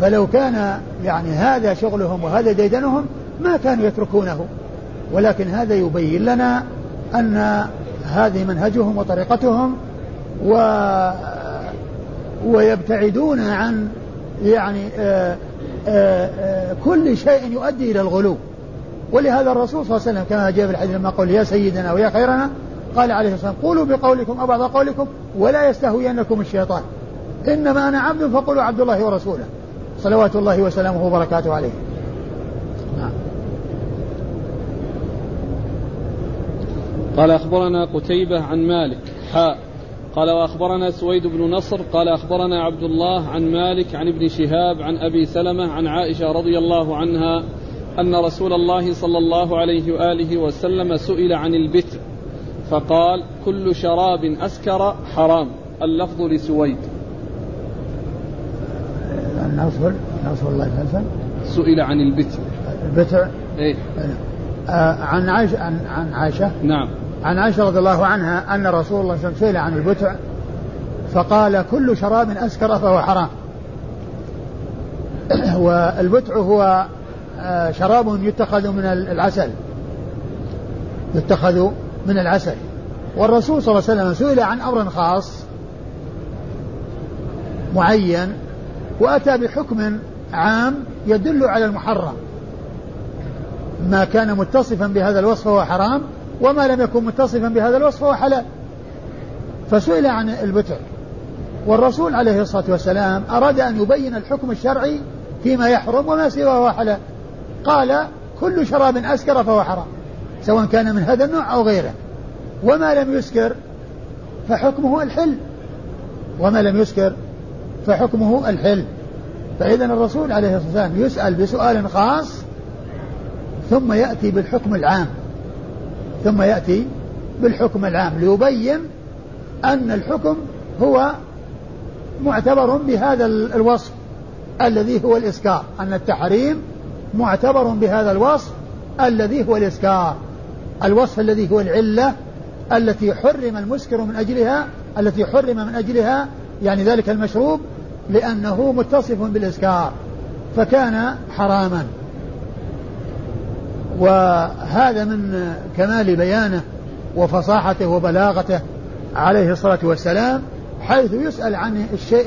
فلو كان يعني هذا شغلهم وهذا ديدنهم ما كانوا يتركونه. ولكن هذا يبين لنا أن هذه منهجهم وطريقتهم و ويبتعدون عن يعني آآ آآ كل شيء يؤدي إلى الغلو. ولهذا الرسول صلى الله عليه وسلم كما جاء في الحديث لما قال يا سيدنا ويا خيرنا قال عليه الصلاة والسلام قولوا بقولكم أو بعض قولكم ولا يستهوينكم الشيطان. إنما أنا عبد فقولوا عبد الله ورسوله. صلوات الله وسلامه وبركاته عليه. قال أخبرنا قتيبة عن مالك حاء. قال وأخبرنا سويد بن نصر قال أخبرنا عبد الله عن مالك عن ابن شهاب عن أبي سلمة عن عائشة رضي الله عنها أن رسول الله صلى الله عليه وآله وسلم سئل عن البتر فقال كل شراب أسكر حرام. اللفظ لسويد. نصر نصر الله وسلم سئل عن البتر. البتر؟ إيه. آه عن عائشة عن, عن عائشة؟ نعم. عن عائشة رضي الله عنها أن رسول الله صلى الله عليه وسلم سئل عن البتع فقال كل شراب أسكر فهو حرام. *clears throat* والبتع هو آه، شراب يتخذ من العسل. يتخذ من العسل. والرسول صلى الله عليه وسلم سئل عن أمر خاص معين وأتى بحكم عام يدل على المحرم. ما كان متصفا بهذا الوصف فهو حرام وما لم يكن متصفا بهذا الوصف فهو حلال. فسئل عن البتع والرسول عليه الصلاة والسلام أراد أن يبين الحكم الشرعي فيما يحرم وما سواه حلال. قال كل شراب أسكر فهو حرام سواء كان من هذا النوع أو غيره. وما لم يسكر فحكمه الحل. وما لم يسكر فحكمه الحل. فإذا الرسول عليه الصلاة والسلام يسأل بسؤال خاص ثم يأتي بالحكم العام. ثم يأتي بالحكم العام ليبين أن الحكم هو معتبر بهذا الوصف الذي هو الإسكار. أن التحريم معتبر بهذا الوصف الذي هو الإسكار. الوصف الذي هو العلة التي حرم المسكر من أجلها التي حرم من أجلها يعني ذلك المشروب لأنه متصف بالإسكار فكان حراما. وهذا من كمال بيانه وفصاحته وبلاغته عليه الصلاة والسلام حيث يسأل عن الشيء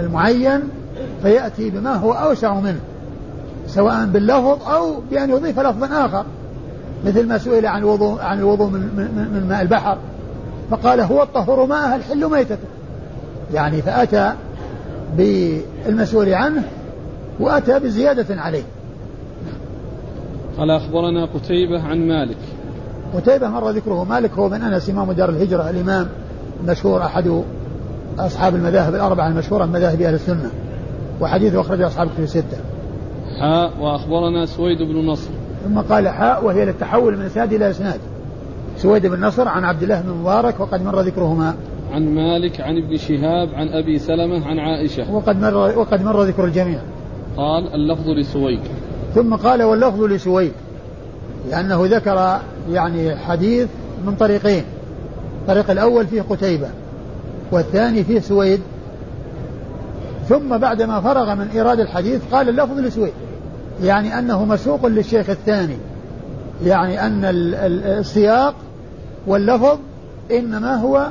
المعين فيأتي بما هو أوسع منه سواء باللفظ أو بأن يضيف لفظا آخر مثل ما سئل عن الوضوء عن الوضوء من, من, من ماء البحر فقال هو الطهور ماءها الحل ميتته. يعني فأتى بالمسؤول عنه وأتى بزيادة عليه. قال أخبرنا قتيبة عن مالك. قتيبة مر ذكره. مالك هو من أنس إمام دار الهجرة. الإمام المشهور أحد أصحاب المذاهب الأربعة المشهورة من مذاهب أهل السنة وحديثه أخرجه أصحاب الكتب الستة. حاء وأخبرنا سويد بن نصر. ثم قال حاء وهي للتحول من إسناد إلى إسناد. سويد بن نصر عن عبد الله بن مبارك وقد مر ذكرهما. عن مالك عن ابن شهاب عن أبي سلمة عن عائشة. وقد مر وقد مر ذكر الجميع. قال اللفظ لسويد ثم قال واللفظ لسويد لأنه ذكر يعني حديث من طريقين. الطريق الأول فيه قتيبة والثاني فيه سويد. ثم بعدما فرغ من إيراد الحديث قال اللفظ لسويد يعني أنه مسوق للشيخ الثاني. يعني أن السياق واللفظ إنما هو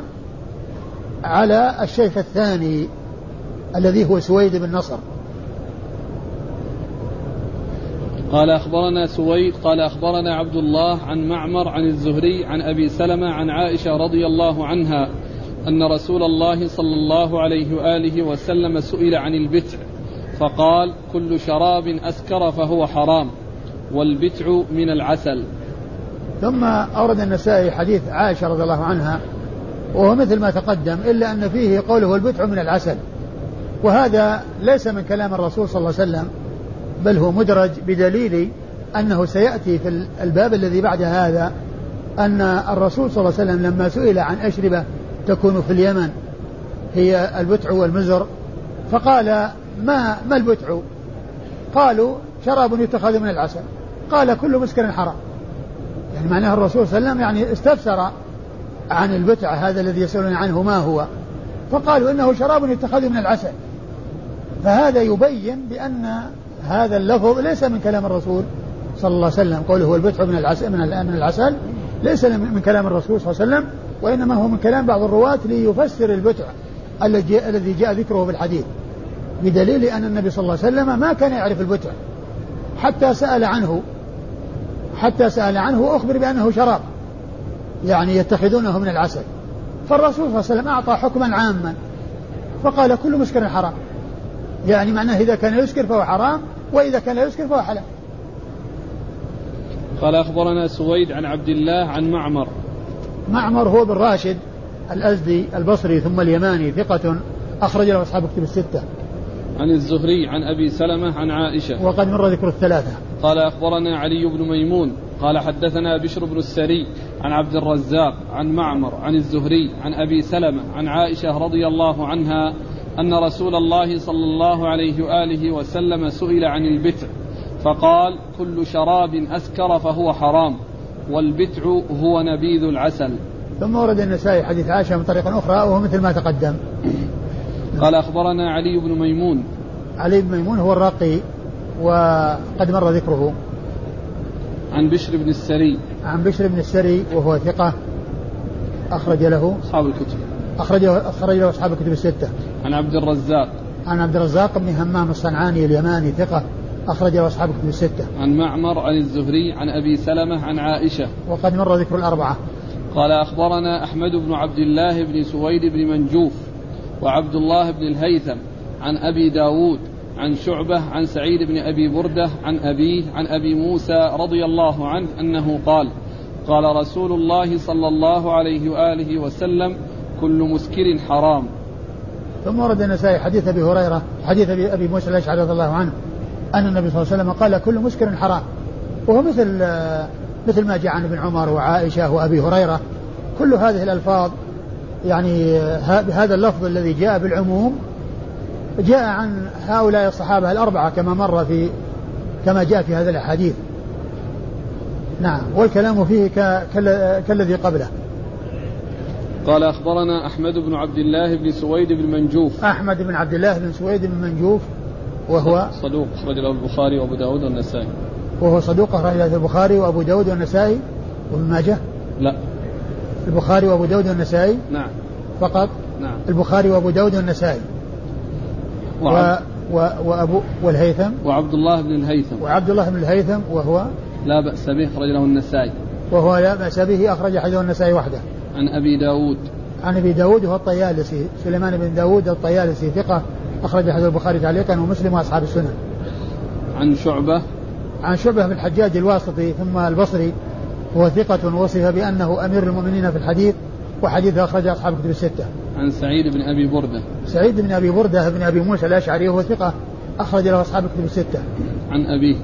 على الشيخ الثاني الذي هو سويد بن نصر. قال أخبرنا سويد قال أخبرنا عبد الله عن معمر عن الزهري عن أبي سلمة عن عائشة رضي الله عنها أن رسول الله صلى الله عليه وآله وسلم سئل عن البتع فقال كل شراب أسكر فهو حرام والبتع من العسل. ثم أورد النسائي حديث عائشة رضي الله عنها وهو مثل ما تقدم إلا أن فيه قوله البتع من العسل. وهذا ليس من كلام الرسول صلى الله عليه وسلم بل هو مدرج بدليل أنه سيأتي في الباب الذي بعد هذا أن الرسول صلى الله عليه وسلم لما سئل عن أشربة تكون في اليمن هي البتع والمزر فقال ما ما البتع قالوا شراب يتخذ من العسل. قال كل مسكر حرام. يعني معناه الرسول صلى الله عليه وسلم يعني استفسر عن البتع هذا الذي يسألون عنه ما هو؟ فقالوا إنه شراب يتخذ من العسل. فهذا يبين بأن هذا اللفظ ليس من كلام الرسول صلى الله عليه وسلم. قوله هو البتع من العسل من العسل. ليس من كلام الرسول صلى الله عليه وسلم وإنما هو من كلام بعض الرواة ليفسر البتع الذي جاء ذكره في الحديث. بدليل أن النبي صلى الله عليه وسلم ما كان يعرف البتع. حتى سأل عنه حتى سأل عنه وأخبر بأنه شراب. يعني يتخذونه من العسل. فالرسول صلى الله عليه وسلم أعطى حكما عاما فقال كل مسكر حرام. يعني معناه إذا كان يسكر فهو حرام وإذا كان لا يسكر فهو حلال. قال أخبرنا سويد عن عبد الله عن معمر. معمر هو بن راشد الأزدي البصري ثم اليماني ثقة أخرج له أصحاب كتب الستة. عن الزهري عن أبي سلمة عن عائشة. وقد مر ذكر الثلاثة. قال أخبرنا علي بن ميمون. قال حدثنا بشر بن السري عن عبد الرزاق عن معمر عن الزهري عن أبي سلمة عن عائشة رضي الله عنها أن رسول الله صلى الله عليه وآله وسلم سئل عن البتع فقال كل شراب أسكر فهو حرام والبتع هو نبيذ العسل. ثم ورد النسائي حديث عائشة من طريق أخرى وهو مثل ما تقدم. قال أخبرنا علي بن ميمون. علي بن ميمون هو الراقي وقد مر ذكره. عن بشر بن السري. عن بشر بن السري وهو ثقة أخرج له. أصحاب الكتب. أخرجه أخرج له أصحاب الكتب الستة. عن عبد الرزاق. عن عبد الرزاق بن همام الصنعاني اليماني ثقة أخرج له أصحاب الكتب الستة. عن معمر عن الزهري عن أبي سلمة عن عائشة. وقد مر ذكر الأربعة. قال أخبرنا أحمد بن عبد الله بن سويد بن منجوف وعبد الله بن الهيثم عن أبي داود عن شعبة عن سعيد بن أبي بردة عن أبيه عن أبي موسى رضي الله عنه أنه قال قال رسول الله صلى الله عليه وآله وسلم كل مسكر حرام. ثم ورد النسائي حديث أبي هريرة حديث ابي أبي موسى الأشعري رضي الله عنه أن النبي صلى الله عليه وسلم قال كل مسكر حرام. وهو مثل مثل ما جاء عن ابن عمر وعائشة وأبي هريرة. كل هذه الألفاظ يعني بهذا اللفظ الذي جاء بالعموم جاء عن هؤلاء الصحابة الأربعة كما مر في كما جاء في هذا الأحاديث. نعم والكلام فيه كالذي قبله. قال أخبرنا أحمد بن عبد الله بن سويد بن منجوف. أحمد بن عبد الله بن سويد بن منجوف وهو صدوق أخرج له البخاري وأبو داود والنسائي. وهو صدوق أخرج له البخاري وأبو داود والنسائي وابن ماجه؟ لا. البخاري وأبو داود والنسائي؟ نعم. فقط؟ نعم. البخاري وأبو داود والنسائي. و... و... وأبو والهيثم. وعبد الله بن الهيثم. وعبد الله بن الهيثم وهو لا بأس به أخرج له النسائي. وهو لا بأس به أخرج حديث النسائي وحده. عن أبي داود. عن أبي داود وهو الطيالسي. سليمان بن داود الطيالسي ثقة أخرج حديث البخاري تعليقا ومسلم وأصحاب السنن عن شعبة. عن شعبة بن الحجاج الواسطي ثم البصري هو ثقة وصف بأنه أمير المؤمنين في الحديث وحديثه أخرج أصحاب الكتب الستة. عن سعيد بن أبي بردة. سعيد بن أبي بردة بن أبي موسى الأشعري وهو ثقة أخرج له أصحاب الكتب الستة. عن أبيه.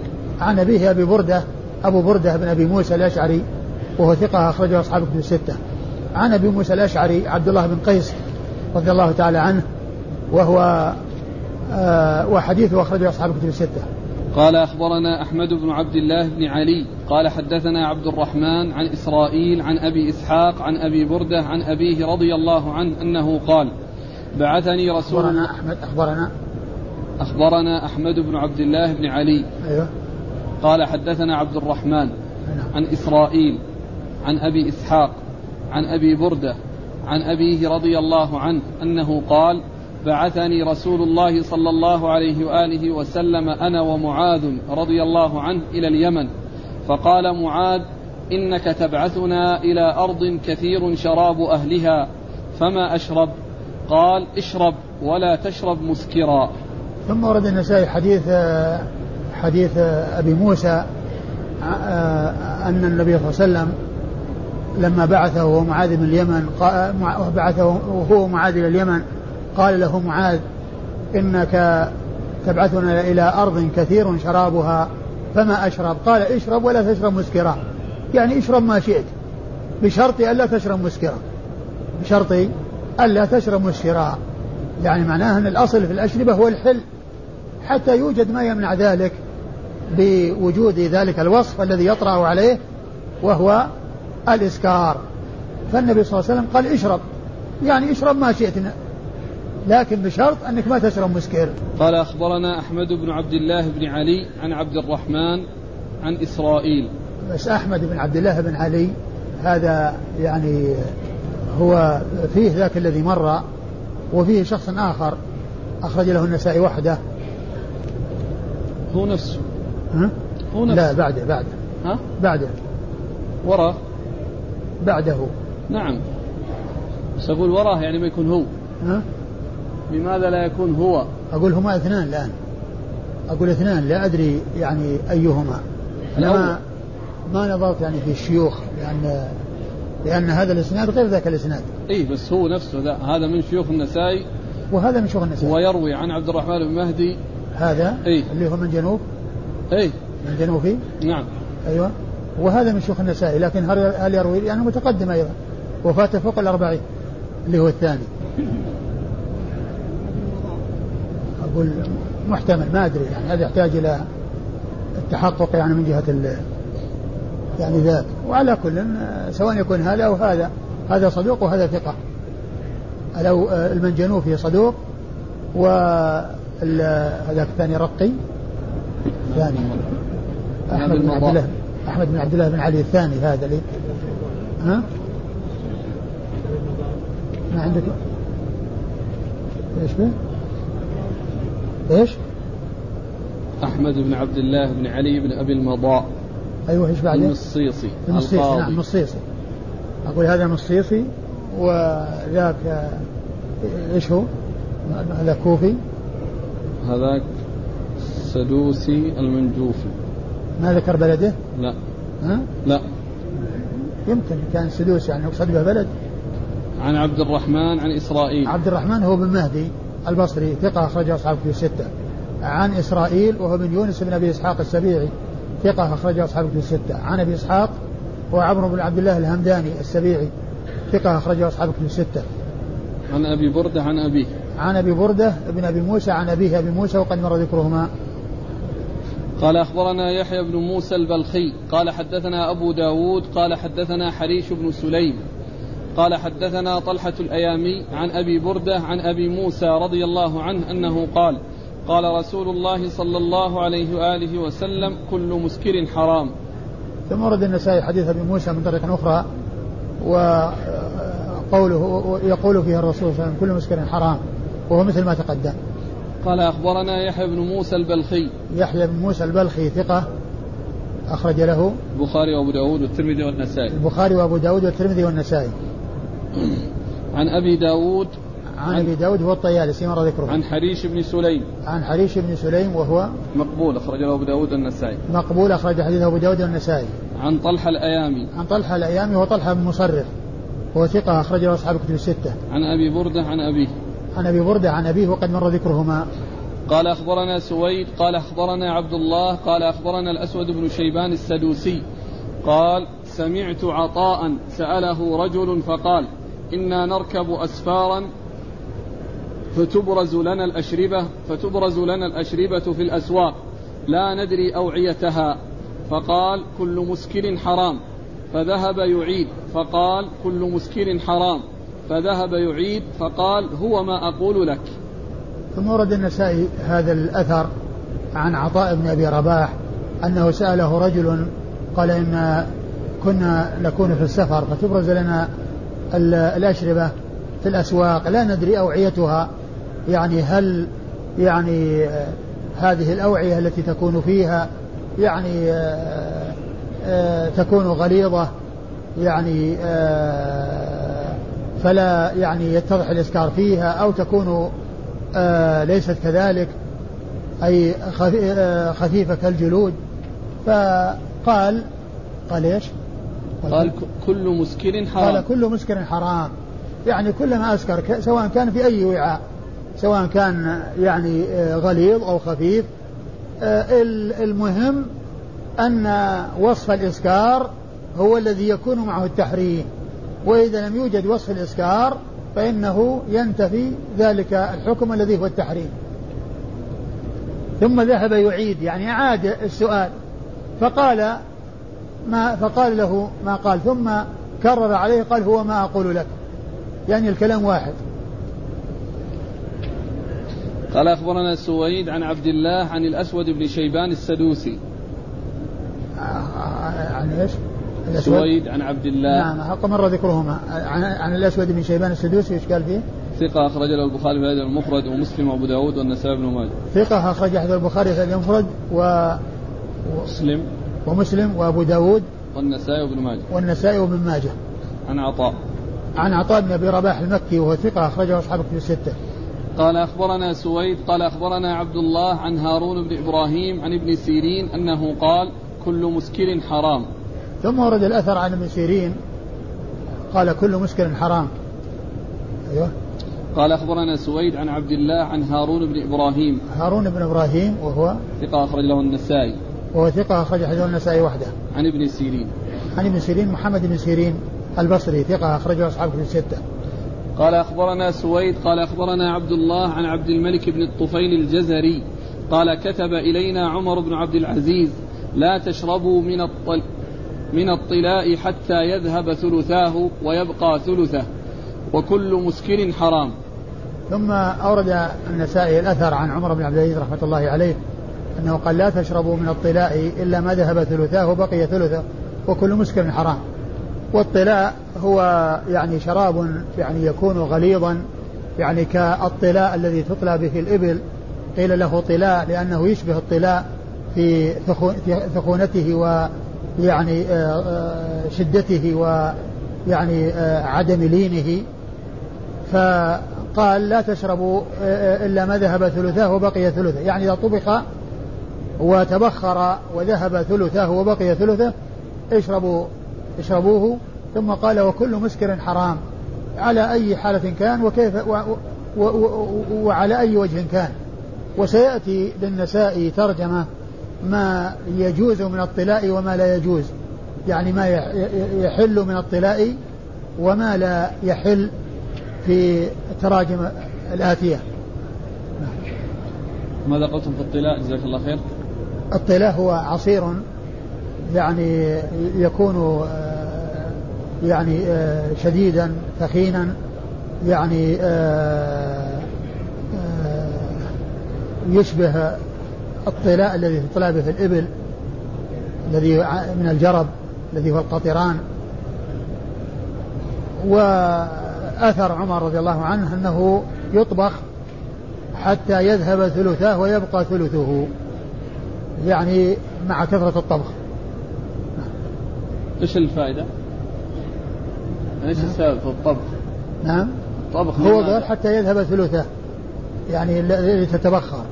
عن أبيه أبي بردة أبو بردة بن أبي موسى الأشعري وهو ثقة أخرجه أصحاب الكتب الستة. عن أبي موسى الأشعري عبد الله بن قيس رضي الله تعالى عنه وهو آه وحديثه اخرجه أصحاب الكتب الستة. قال أخبرنا أحمد بن عبد الله بن علي قال حدثنا عبد الرحمن عن إسرائيل عن أبي إسحاق عن أبي بردة عن أبيه رضي الله عنه أنه قال بعثني رسول أخبرنا احمد اخبرنا أخبرنا أحمد بن عبد الله بن علي. أيوه. قال حدثنا عبد الرحمن عن إسرائيل عن أبي إسحاق عن أبي بردة عن أبيه رضي الله عنه أنه قال بعثني رسول الله صلى الله عليه وآله وسلم أنا ومعاذ رضي الله عنه إلى اليمن. فقال معاذ إنك تبعثنا إلى أرض كثير شراب أهلها فما أشرب؟ قال اشرب ولا تشرب مسكرا. ثم ورد النسائي حديث حديث أبي موسى أن النبي صلى الله عليه وسلم لما بعثه ومعاذ من اليمن بعثه وهو معاذ إلى اليمن قال له معاذ إنك تبعثنا إلى أرض كثير شرابها فما أشرب؟ قال اشرب ولا تشرب مسكرا يعني اشرب ما شئت بشرط ألا تشرب مسكرا بشرط ألا تشرب مسكرا يعني معناه أن الأصل في الأشربة هو الحل حتى يوجد ما يمنع ذلك بوجود ذلك الوصف الذي يطرأ عليه وهو الإسكار. فالنبي صلى الله عليه وسلم قال اشرب. يعني اشرب ما شئت. لكن بشرط أنك ما تشرب مسكر قال أخبرنا أحمد بن عبد الله بن علي عن عبد الرحمن عن إسرائيل. بس أحمد بن عبد الله بن علي هذا يعني هو فيه ذاك الذي مر وفيه شخص آخر أخرج له النسائي وحده. هو نفسه. ها؟ هو نفسه. لا بعده بعده. ها؟ بعده. وراه. بعده. نعم. بس أقول وراه يعني ما يكون هو. ها؟ لماذا لا يكون هو؟ أقول هما اثنان الآن. أقول اثنان لا أدري يعني أيهما. أنا ما, ما نظرت يعني في الشيوخ لأن لأن هذا الإسناد غير ذاك الإسناد. اي بس هو نفسه ذا هذا من شيوخ النسائي. وهذا من شيوخ النسائي. ويروي عن عبد الرحمن بن مهدي. هذا إيه. اللي هو من جنوب؟ اي من جنوبي نعم. أيوة. وهذا من شيوخ النسائي لكن هل هل يروي؟ يعني متقدم أيضا. وفاته فوق الأربعين اللي هو الثاني. أقول محتمل ما أدري يعني هذا يحتاج إلى التحقق يعني من جهة ال يعني ذاك. وعلى كل سواء يكون هذا أو هذا هذا صدوق وهذا ثقة. لو المنجنوفي صدوق وهذاك الثاني رقي. ثاني. أحمد بن عبد الله أحمد بن عبد الله بن علي الثاني هذا اللي. ها؟ ما عندك؟ إيش به؟ إيش؟ أحمد بن عبد الله بن علي بن أبي المضاء. أيوه إيش بعده؟ المصيصي المصيصي نعم المصيصي أقول هذا مصيصي وذاك آه، إيش هو؟ هذا كوفي هذاك سدوسي المنجوفي. ما ذكر بلده؟ لا. ها؟ لا. يمكن كان سدوس يعني يقصد به بلد. عن عبد الرحمن عن إسرائيل. عبد الرحمن هو بن مهدي. البصري ثقة أخرج أصحاب في الستة. عن إسرائيل وهو بن يونس بن أبي إسحاق السبيعي ثقة أخرج أصحاب في الستة. عن أبي إسحاق هو عمرو بن عبد الله الهمداني السبيعي ثقة أخرج أصحاب في الستة. عن أبي بردة عن أبيه. عن أبي بردة بن أبي موسى عن أبيه أبي موسى وقد مر ذكرهما. قال أخبرنا يحيى بن موسى البلخي قال حدثنا أبو داود قال حدثنا حريش بن سليم. قال حدثنا طلحة الأيامي عن أبي بردة عن أبي موسى رضي الله عنه أنه قال قال رسول الله صلى الله عليه وآله وسلم كل مسكر حرام. ثم ورد النسائي حديث أبي موسى من طريق أخرى وقوله يقول فيها الرسول صلى الله عليه وسلم كل مسكر حرام. وهو مثل ما تقدم. قال أخبرنا يحيى بن موسى البلخي. يحيى بن موسى البلخي ثقة أخرج له البخاري وأبو داود والترمذي والنسائي. البخاري وأبو داود والترمذي والنسائي. عن أبي داود عن أبي داود هو الطيالسي مر ذكره. عن حريش بن سليم. عن حريش بن سليم وهو مقبول أخرج له أبو داود والنسائي. مقبول أخرج حديثه أبو داود والنسائي. عن طلحة الأيامي. عن طلحة الأيامي وهو طلحة بن مصرف وهو ثقة أخرج له أصحاب الكتب الستة. عن أبي بردة عن أبيه. عن أبي بردة عن أبيه وقد مر ذكرهما. قال أخبرنا سويد قال أخبرنا عبد الله قال أخبرنا الأسود بن شيبان السدوسي. قال سمعت عطاء سأله رجل فقال إنا نركب أسفارا فتبرز لنا الأشربة فتبرز لنا الأشربة في الأسواق لا ندري أوعيتها. فقال كل مسكر حرام. فذهب يعيد. فقال كل مسكر حرام. فذهب يعيد. فقال هو ما أقول لك. ثم ورد النسائي هذا الأثر عن عطاء بن أبي رباح أنه سأله رجل قال إن كنا نكون في السفر فتبرز لنا الأشربة في الأسواق لا ندري أوعيتها يعني هل يعني آه، هذه الأوعية التي تكون فيها يعني آه، آه، تكون غليظة يعني فلا يعني يتضح الإسكار فيها أو تكون ليست كذلك أي خفي- خفيفة كالجلود فقال قال إيش؟ قال كل مسكر حرام. قال كل مسكر حرام. يعني كلما أسكر ك- سواء كان في أي وعاء سواء كان يعني آه، غليظ أو خفيف آه، ال- المهم أن وصف الإسكار هو الذي يكون معه التحريم. وإذا لم يوجد وصف الإسكار فإنه ينتفي ذلك الحكم الذي هو التحريم. ثم ذهب يعيد يعني أعاد السؤال. فقال ما فقال له ما قال ثم كرر عليه قال هو ما أقول لك. يعني الكلام واحد. قال أخبرنا سويد عن عبد الله عن الأسود بن شيبان السدوسي. عن إيش؟ الأسود؟ سويد عن عبد الله. نعم حق مر ذكرهما. عن, عن الأسود بن شيبان السدوسي إيش قال فيه؟ ثقة أخرج له البخاري في هذا المفرد ومسلم وأبو داود والنسائي بن ماجه. ثقة أخرج حديث البخاري في المفرد و... مسلم. ومسلم وأبو داود والنسائي وابن ماجه والنسائي وابن ماجه عن عطاء عن عطاء بن أبي رباح المكي وهو ثقة أخرجه أصحاب الكتب الستة. قال أخبرنا سويد قال أخبرنا عبد الله عن هارون بن إبراهيم عن ابن سيرين أنه قال كل مسكر حرام. ثم ورد الأثر عن ابن سيرين قال كل مسكر حرام. أيوه قال أخبرنا سويد عن عبد الله عن هارون بن إبراهيم هارون بن إبراهيم وهو ثقة أخرج له النسائي وهو ثقة أخرج حديث النسائي وحده. عن ابن سيرين. عن ابن سيرين محمد بن سيرين البصري ثقة أخرجه أصحاب كتب الستة. قال أخبرنا سويد قال أخبرنا عبد الله عن عبد الملك بن الطفيل الجزري قال كتب إلينا عمر بن عبد العزيز لا تشربوا من الطل من الطلاء حتى يذهب ثلثاه ويبقى ثلثه وكل مسكر حرام. ثم أورد النسائي الأثر عن عمر بن عبد العزيز رحمة الله عليه أنه قال لا تشربوا من الطلاء إلا ما ذهب ثلثاه وبقي ثلثه وكل مسكر حرام. والطلاء هو يعني شراب يعني يكون غليظا يعني كالطلاء الذي تطلى به الإبل. قيل له طلاء لأنه يشبه الطلاء في ثخونته ويعني آه، آه، شدته ويعني آه، عدم لينه. فقال لا تشربوا إلا ما ذهب ثلثاه وبقي ثلثه. يعني إذا طبخ وتبخر وذهب ثلثه وبقي ثلثه اشربوا اشربوه ثم قال وكل مسكر حرام. على أي حالة كان وكيف و و و وعلى أي وجه كان. وسيأتي للنساء ترجمة ما يجوز من الطلاء وما لا يجوز. يعني ما يحل من الطلاء وما لا يحل في التراجم الآتية. ماذا قلتم في الطلاء؟ جزاك الله خير. الطلاء هو عصير يعني يكون آه، يعني آه، شديدا ثخينا يعني آه، يشبه الطلاء الذي تطلع به الإبل الذي من الجرب الذي هو القطران. وأثر عمر رضي الله عنه أنه يطبخ حتى يذهب ثلثاه ويبقى ثلثه. يعني مع كثرة الطبخ إيش الفائدة؟ إيش نعم. السبب في الطبخ؟ نعم الطبخ هو قال حتى يذهب ثلثه يعني اللي تتبخر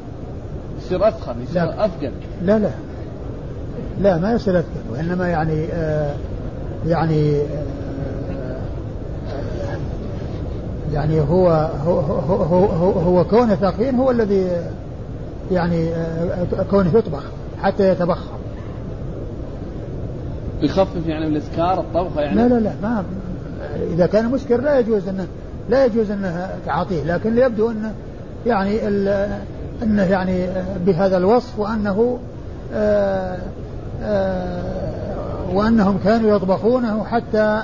يصير أثخن يصير لا. أثقل لا لا لا ما يصير أثقل وإنما يعني آه يعني آه يعني هو هو هو, هو, هو كونه ثقيل هو الذي يعني آه كونه يطبخ حتى يتبخر. يخفف يعني من الاسكار الطبخة يعني؟ لا لا لا ما إذا كان مسكر لا يجوز انه لا يجوز أنه تعاطيه لكن يبدو أنه يعني أنه يعني بهذا الوصف وأنه آآ آه، آآ آه، وأنهم كانوا يطبخونه حتى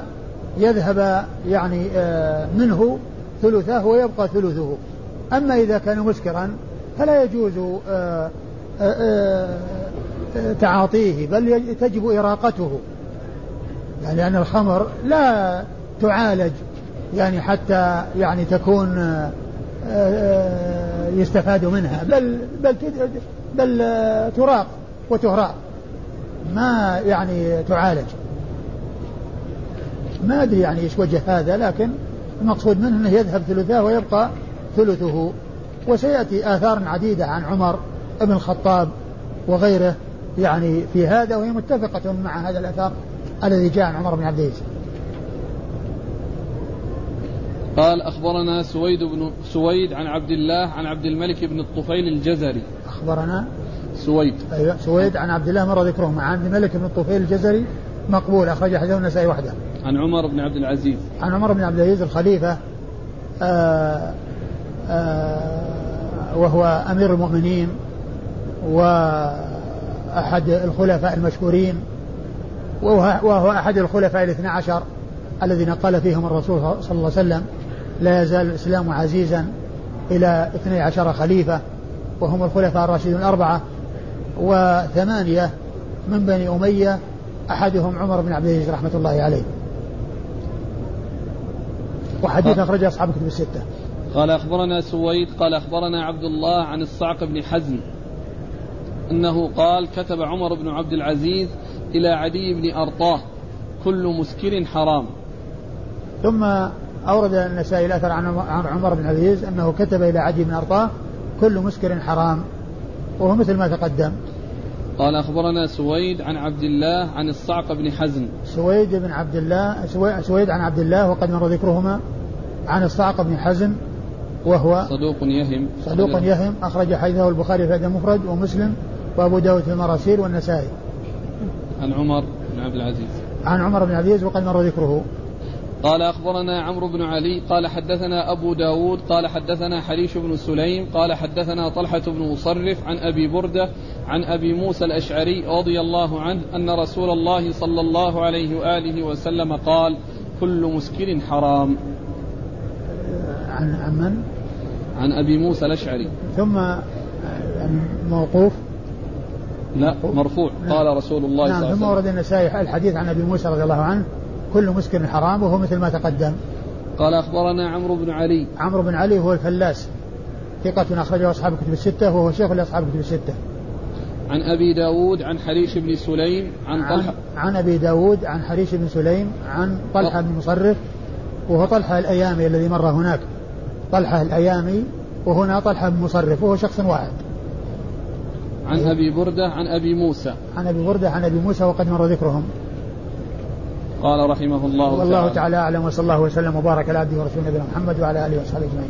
يذهب يعني آه، منه ثلثاه ويبقى ثلثه. أما إذا كان مسكرا فلا يجوز تعاطيه بل تجب إراقته. يعني لأن الخمر لا تعالج يعني حتى يعني تكون آه، آه، يستفاد منها بل بل بل تراق وتهراق. ما يعني تعالج. ما أدري يعني إيش وجه هذا لكن المقصود منه أنه يذهب ثلثاه ويبقى ثلثه. وسيأتي آثار عديدة عن عمر بن الخطاب وغيره. يعني في هذا وهي متفقة مع هذا الأثر الذي جاء عن عمر بن عبد العزيز. قال أخبرنا سويد بن سويد عن عبد الله عن عبد الملك بن الطفيل الجزري. أخبرنا سويد. أيوة سويد عن عبد الله مر ذكره مع عبد الملك بن الطفيل الجزري مقبول أخرج حديثه النسائي وحده. عن عمر بن عبد العزيز. عن عمر بن عبد العزيز الخليفة آآ آه، آآ آه، وهو أمير المؤمنين و أحد الخلفاء المشهورين وهو أحد الخلفاء الاثنى عشر الذين قال فيهم الرسول صلى الله عليه وسلم لا يزال الإسلام عزيزا إلى اثني عشر خليفة وهم الخلفاء الراشدون الأربعة وثمانية من بني أمية أحدهم عمر بن عبد العزيز رحمة الله عليه. وحديث أخرجه أصحاب كتب الستة. قال أخبرنا سويد قال أخبرنا عبد الله عن الصعق بن حزم أنه قال كتب عمر بن عبد العزيز إلى عدي بن أرطاه كل مسكر حرام. ثم أورد النسائي الأثر عن عمر بن عزيز أنه كتب إلى عدي بن أرطاه كل مسكر حرام. وهو مثل ما تقدم. قال أخبرنا سويد عن عبد الله عن الصعق بن حزن سويد بن عبد الله سويد عن عبد الله وقد مر ذكرهما عن الصعق بن حزن وهو صدوق يهم. صدوق يهم أخرج حديثه البخاري في المفرد ومسلم وأبو داود في المراسيل والنسائي. عن عمر بن عبد العزيز. عن عمر بن عبد العزيز وقد مر ذكره. قال أخبرنا عمرو بن علي قال حدثنا أبو داود قال حدثنا حريش بن سليم قال حدثنا طلحة بن مصرف عن أبي بردة عن أبي موسى الأشعري رضي الله عنه أن رسول الله صلى الله عليه وآله وسلم قال كل مسكر حرام. عن من؟ عن أبي موسى الأشعري. ثم موقوف لا مرفوع. نعم. قال رسول الله نعم صلى الله عليه وسلم. ثم ورد النسائي الحديث عن أبي موسى رضي الله عنه كل مسكر حرام وهو مثل ما تقدم. قال أخبرنا عمرو بن علي. عمرو بن علي هو الفلاس ثقة أخرجه أصحاب الكتب الستة وهو شيخ لأصحاب الكتب الستة. عن أبي داود عن حريش بن سليم عن طلحة. عن, عن أبي داود عن حريش بن سليم عن طلحة بن مصرف وهو طلحة الأيامي الذي مر هناك. طلحة الأيامي وهنا طلحة بن مصرف وهو شخص واحد. عن أبي بردة عن أبي موسى. عن أبي بردة عن أبي موسى وقد مر ذكرهم. قال رحمه الله والله تعالى, تعالى أعلم وصلى الله وسلم وبارك على عبده ورسوله نبينا محمد وعلى آله وصحبه أجمعين.